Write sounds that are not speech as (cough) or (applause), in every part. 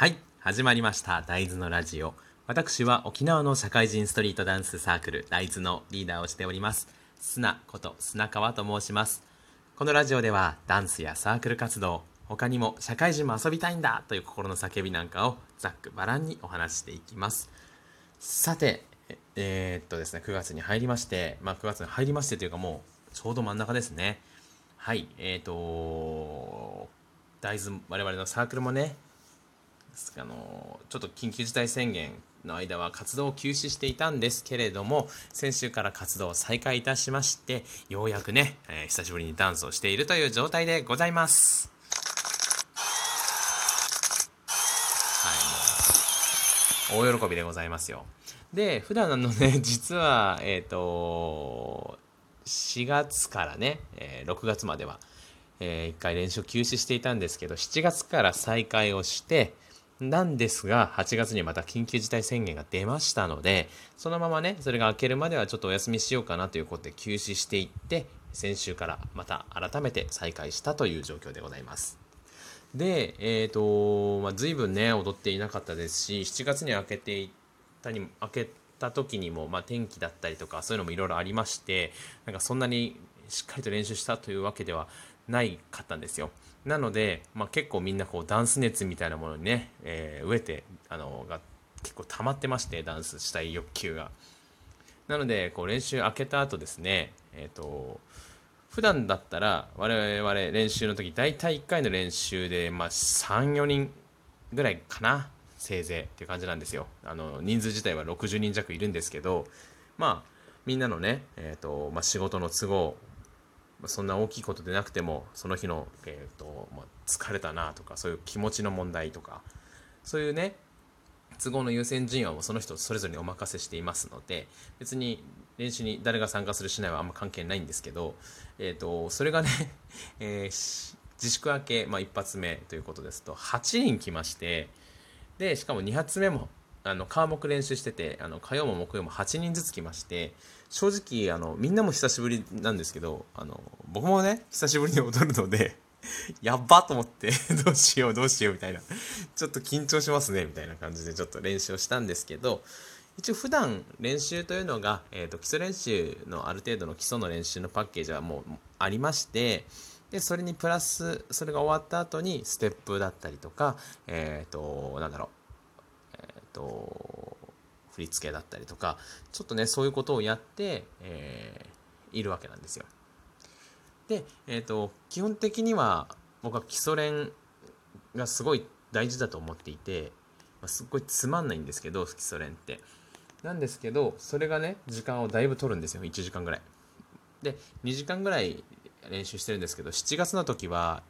はい始まりました。大豆のラジオ。私は沖縄の社会人ストリートダンスサークル大豆のリーダーをしております。砂こと砂川と申します。このラジオではダンスやサークル活動他にも社会人も遊びたいんだという心の叫びなんかをざっくばらんにお話していきます。さてえー、っとですね9月に入りましてまあ9月に入りましてというかもうちょうど真ん中ですね。はいえー、っと大豆我々のサークルもねあのちょっと緊急事態宣言の間は活動を休止していたんですけれども先週から活動を再開いたしましてようやくね、えー、久しぶりにダンスをしているという状態でございます。大喜びでございますよ。で普段のね (laughs) 実はえっ、ー、と4月からね、えー、6月までは、えー、1回練習を休止していたんですけど7月から再開をしてなんですが、8月にまた緊急事態宣言が出ましたので、そのままね、それが明けるまではちょっとお休みしようかなということで休止していって、先週からまた改めて再開したという状況でございます。で、えっ、ー、と、まあ、随分ね、踊っていなかったですし、7月に明けていったに、明けた時にも、まあ、天気だったりとか、そういうのもいろいろありまして、なんかそんなにしっかりと練習したというわけではないかったんですよ。なので、まあ、結構みんなこうダンス熱みたいなものにね、えー、飢えてあのが結構溜まってましてダンスしたい欲求がなのでこう練習明けた後ですねえっ、ー、と普段だったら我々練習の時大体1回の練習で、まあ、34人ぐらいかなせいぜいっていう感じなんですよあの人数自体は60人弱いるんですけどまあみんなのね、えーとまあ、仕事の都合そんな大きいことでなくてもその日の、えーとまあ、疲れたなとかそういう気持ちの問題とかそういうね都合の優先順位はもうその人それぞれにお任せしていますので別に練習に誰が参加するしないはあんま関係ないんですけど、えーと、それがね、(laughs) えー、自粛明け、まあ、一発目ということですと8人来ましてでしかも2発目もあの科目練習しててあの火曜も木曜も8人ずつ来まして正直あのみんなも久しぶりなんですけどあの僕もね久しぶりに踊るので (laughs) やっばと思って (laughs) どうしようどうしようみたいな。ちょっと緊張しますねみたいな感じでちょっと練習をしたんですけど一応普段練習というのが、えーと、基礎練習のある程度の基礎の練習のパッケージはもうありましてでそれにプラスそれが終わった後にステップだったりとかえっ、となんだろうと振り付けだったりとかちょっとねそういうことをやって、えー、いるわけなんですよ。で、えーと、基本的には僕は基礎練がすごい大事だと思っていて、まあ、すっごいつまんないんですけど基礎練って。なんですけどそれがね時間をだいぶ取るんですよ1時間ぐらい。で2時間ぐらい練習してるんですけど7月の時は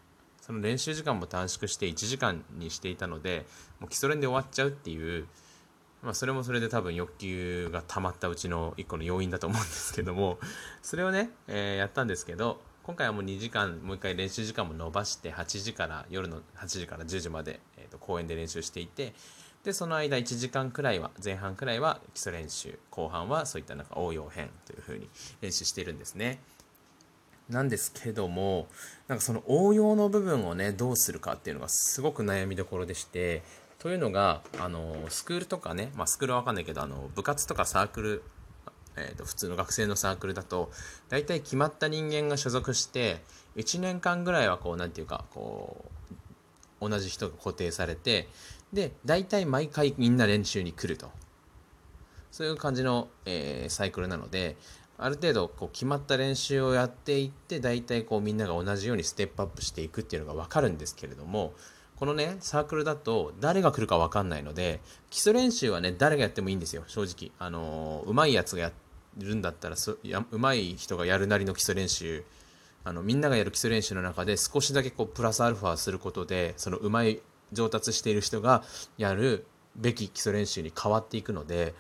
その練習時間も短縮して1時間にしていたのでもう基礎練で終わっちゃうっていう、まあ、それもそれで多分欲求が溜まったうちの1個の要因だと思うんですけどもそれをね、えー、やったんですけど今回はもう2時間もう1回練習時間も伸ばして8時から夜の8時から10時まで、えー、と公園で練習していてでその間1時間くらいは前半くらいは基礎練習後半はそういったなんか応用編というふうに練習しているんですね。なんですけどもなんかその応用の部分をねどうするかっていうのがすごく悩みどころでしてというのがあのスクールとかね、まあ、スクールは分かんないけどあの部活とかサークル、えー、と普通の学生のサークルだと大体決まった人間が所属して1年間ぐらいはこう何て言うかこう同じ人が固定されてで大体毎回みんな練習に来ると。そういう感じの、えー、サイクルなのである程度こう決まった練習をやっていって大体こうみんなが同じようにステップアップしていくっていうのが分かるんですけれどもこのねサークルだと誰が来るか分かんないので基礎練習はね誰がやってもいいんですよ正直。あのうまいやつがやるんだったらうまい人がやるなりの基礎練習。あのみんながやる基礎練習の中で少しだけこうプラスアルファすることでそのうまい上達している人がやるべき基礎練習に変わっていくので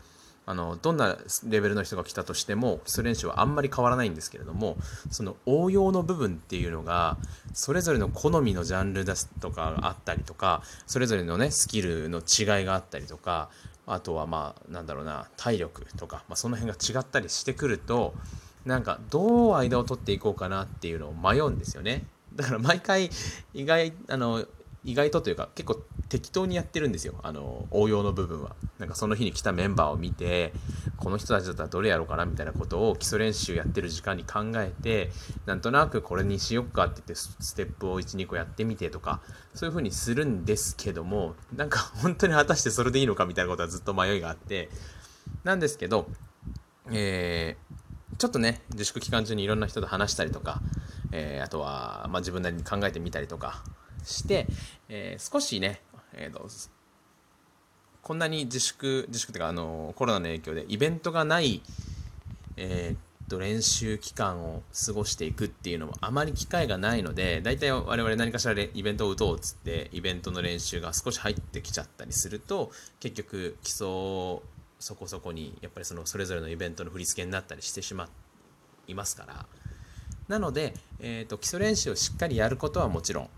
あのどんなレベルの人が来たとしても基礎練習はあんまり変わらないんですけれどもその応用の部分っていうのがそれぞれの好みのジャンルですとかがあったりとかそれぞれのねスキルの違いがあったりとかあとはまあなんだろうな体力とか、まあ、その辺が違ったりしてくるとなんかどう間を取っていこうかなっていうのを迷うんですよね。だから毎回意外あの意外とというか結構適当にやってるんですよ。あの応用の部分は。なんかその日に来たメンバーを見てこの人たちだったらどれやろうかなみたいなことを基礎練習やってる時間に考えてなんとなくこれにしよっかって言ってステップを12個やってみてとかそういう風にするんですけどもなんか本当に果たしてそれでいいのかみたいなことはずっと迷いがあって。なんですけどえー、ちょっとね自粛期間中にいろんな人と話したりとか、えー、あとは、まあ、自分なりに考えてみたりとかして、えー、少しね、えーと、こんなに自粛自粛っていうかあのコロナの影響でイベントがない、えー、と練習期間を過ごしていくっていうのもあまり機会がないので大体我々何かしらイベントを打とうっつってイベントの練習が少し入ってきちゃったりすると結局基礎そこそこにやっぱりそのそれぞれのイベントの振り付けになったりしてしまいますから。なので、えーと基礎練習をしっかりやることはもちろん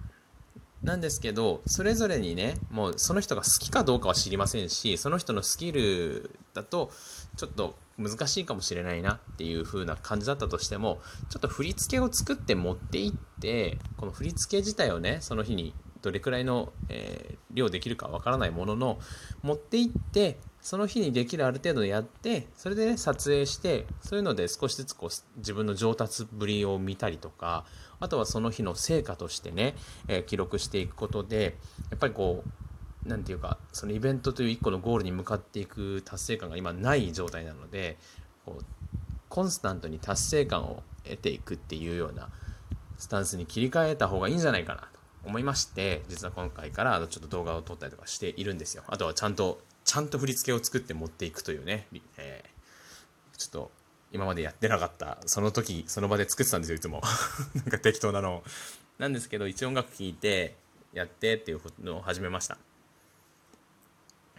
なんですけどそれぞれにねもうその人が好きかどうかは知りませんしその人のスキルだとちょっと難しいかもしれないなっていう風な感じだったとしてもちょっと振り付けを作って持っていってこの振り付け自体をねその日にどれくらいの、えー、量できるかわからないものの持っていってその日にできるある程度やってそれでね撮影してそういうので少しずつこう自分の上達ぶりを見たりとかあとはその日の成果としてね、えー、記録していくことでやっぱりこう何て言うかそのイベントという一個のゴールに向かっていく達成感が今ない状態なのでこうコンスタントに達成感を得ていくっていうようなスタンスに切り替えた方がいいんじゃないかなと思いまして実は今回からちょっと動画を撮ったりとかしているんですよ。あとはちゃんとちゃんと振り付けを作って持っていくというね、えー、ちょっと今までやってなかったその時その場で作ってたんですよいつも。(laughs) なんか適当なのなんですけど一音楽聴いてやってっていうのを始めました。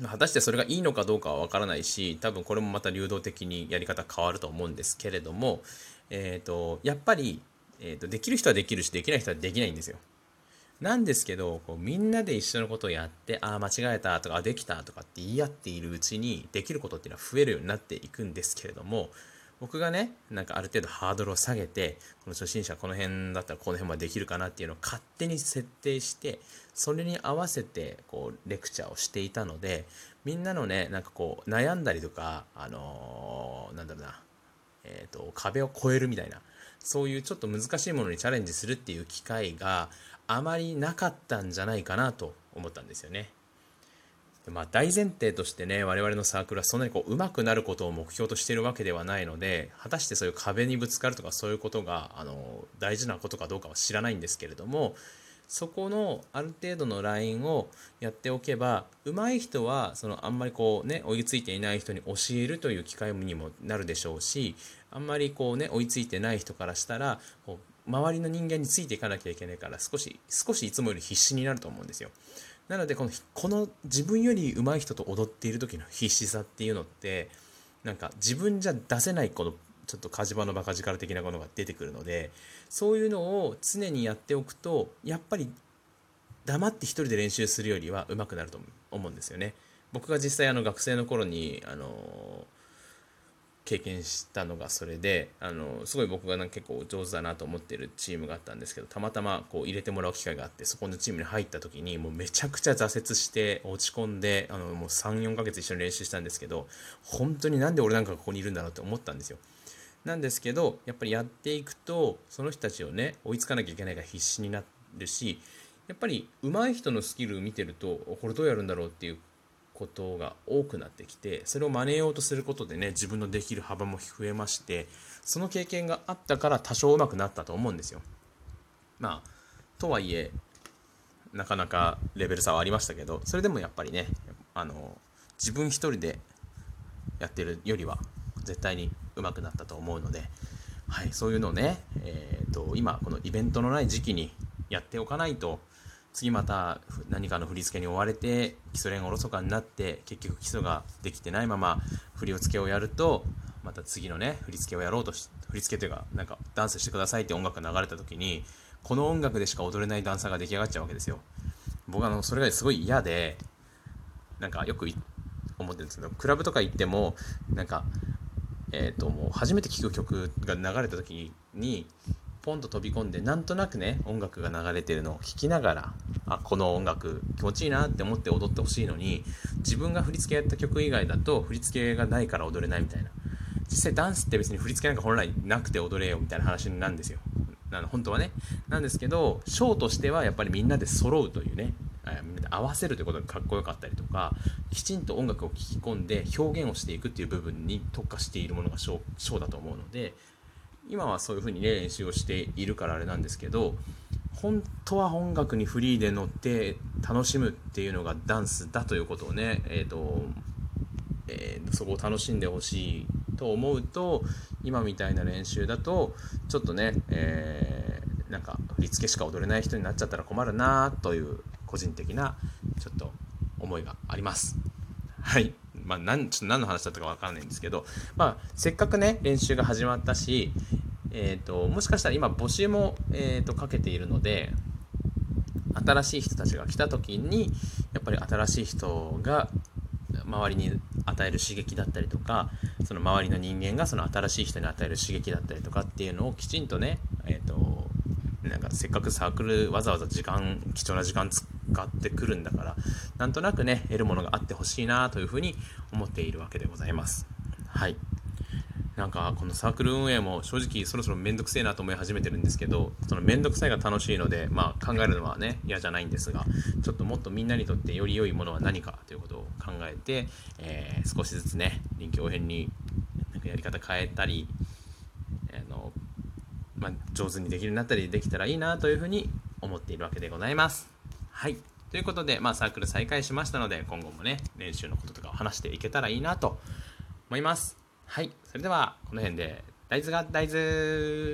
果たしてそれがいいのかどうかはわからないし多分これもまた流動的にやり方変わると思うんですけれども、えーと、やっぱり、えーとできる人はできるしできない人はできないんですよ。なんですけどこうみんなで一緒のことをやってああ間違えたとかできたとかって言い合っているうちにできることっていうのは増えるようになっていくんですけれども僕がねなんかある程度ハードルを下げてこの初心者この辺だったらこの辺までできるかなっていうのを勝手に設定してそれに合わせてこうレクチャーをしていたのでみんなのねなんかこう悩んだりとかあのー、なんだろうなえーと壁を越えるみたいなそういうちょっと難しいものにチャレンジするっていう機会があまりなかったんじゃないかなと思ったんですよね。まあ、大前提としてね我々のサークルはそんなにこう上手くなることを目標としているわけではないので果たしてそういう壁にぶつかるとかそういうことがあの大事なことかどうかは知らないんですけれどもそこのある程度のラインをやっておけば上手い人はそのあんまりこうね追いついていない人に教えるという機会にもなるでしょうしあんまりこうね追いついてない人からしたらこう周りの人間についていかなきゃいけないから少し少しいつもより必死になると思うんですよ。なのでこのこの自分より上手い人と踊っている時の必死さっていうのってなんか自分じゃ出せないこのちょっと火事場のバカ力的なものが出てくるのでそういうのを常にやっておくとやっぱり黙って一人で練習するよりは上手くなると思うんですよね。僕が実際あの学生の頃にあの経験したのがそれであのすごい僕がなんか結構上手だなと思ってるチームがあったんですけどたまたまこう入れてもらう機会があってそこのチームに入った時にもうめちゃくちゃ挫折して落ち込んであのもう34ヶ月一緒に練習したんですけど本当になんで俺なんかここにいるんだろうって思ったんですよ。なんですけどやっぱりやっていくとその人たちをね追いつかなきゃいけないから必死になるしやっぱり上手い人のスキルを見てるとこれどうやるんだろうっていうことが多くなってきてそれを真似ようとすることでね自分のできる幅も増えましてその経験があったから多少上手くなったと思うんですよ。まあとはいえなかなかレベル差はありましたけどそれでもやっぱりねあの自分一人でやってるよりは絶対に上手くなったと思うので、はい、そういうのをね、えーと今このイベントのない時期にやっておかないと次また何かの振り付けに追われて基礎練がおろそかになって結局基礎ができてないまま振り付けをやるとまた次のね振り付けをやろうとし振り付けというかなんかダンスしてくださいって音楽が流れた時にこの音楽でしか踊れないダンサーが出来上がっちゃうわけですよ。僕はあのそれがすごい嫌でなんかよく思ってるんですけどクラブとか行ってもなんかえっ、ー、ともう初めて聴く曲が流れた時にポンと飛び込んでなんとなくね音楽が流れてるのを聴きながらあこの音楽気持ちいいなって思って踊ってほしいのに自分が振り付けやった曲以外だと振り付けがないから踊れないみたいな。実際ダンスって別に振り付けなんか本来なくて踊れよみたいな話なんですよ。あの本当はね。なんですけどショーとしてはやっぱりみんなで揃うというねみんなで合わせるということがかっこよかったりとかきちんと音楽を聴き込んで表現をしていくっていう部分に特化しているものがショーショーだと思うので今はそういう風にね練習をしているからあれなんですけど本当は音楽にフリーで乗って楽しむっていうのがダンスだということをね、えーとえー、そこを楽しんでほしいと思うと今みたいな練習だとちょっとね、えー、なんか振り付けしか踊れない人になっちゃったら困るなという個人的なちょっと思いがあります。はい。まあ、なんちょっと何の話だったか分からないんですけど、まあ、せっかくね練習が始まったし、えーと、もしかしたら今募集も、えーと、かけているので新しい人たちが来た時にやっぱり新しい人が周りに与える刺激だったりとかその周りの人間がその新しい人に与える刺激だったりとかっていうのをきちんとね、えーとなんかせっかくサークルわざわざ時間貴重な時間つ使ってくるんだからなんとなくね得るものがあってほしいなというふうに思っているわけでございますはいなんかこのサークル運営も正直そろそろめんどくせえなと思い始めてるんですけどそのめんどくさいが楽しいので、まあ、考えるのはね嫌じゃないんですがちょっともっとみんなにとってより良いものは何かということを考えて、えー、少しずつね臨機応変になんかやり方変えたりあの、まあ、上手にできるようになったりできたらいいなというふうに思っているわけでございます。はいということで、まあ、サークル再開しましたので今後もね練習のこととかを話していけたらいいなと思います。はい。それでは、この辺で、大豆が大豆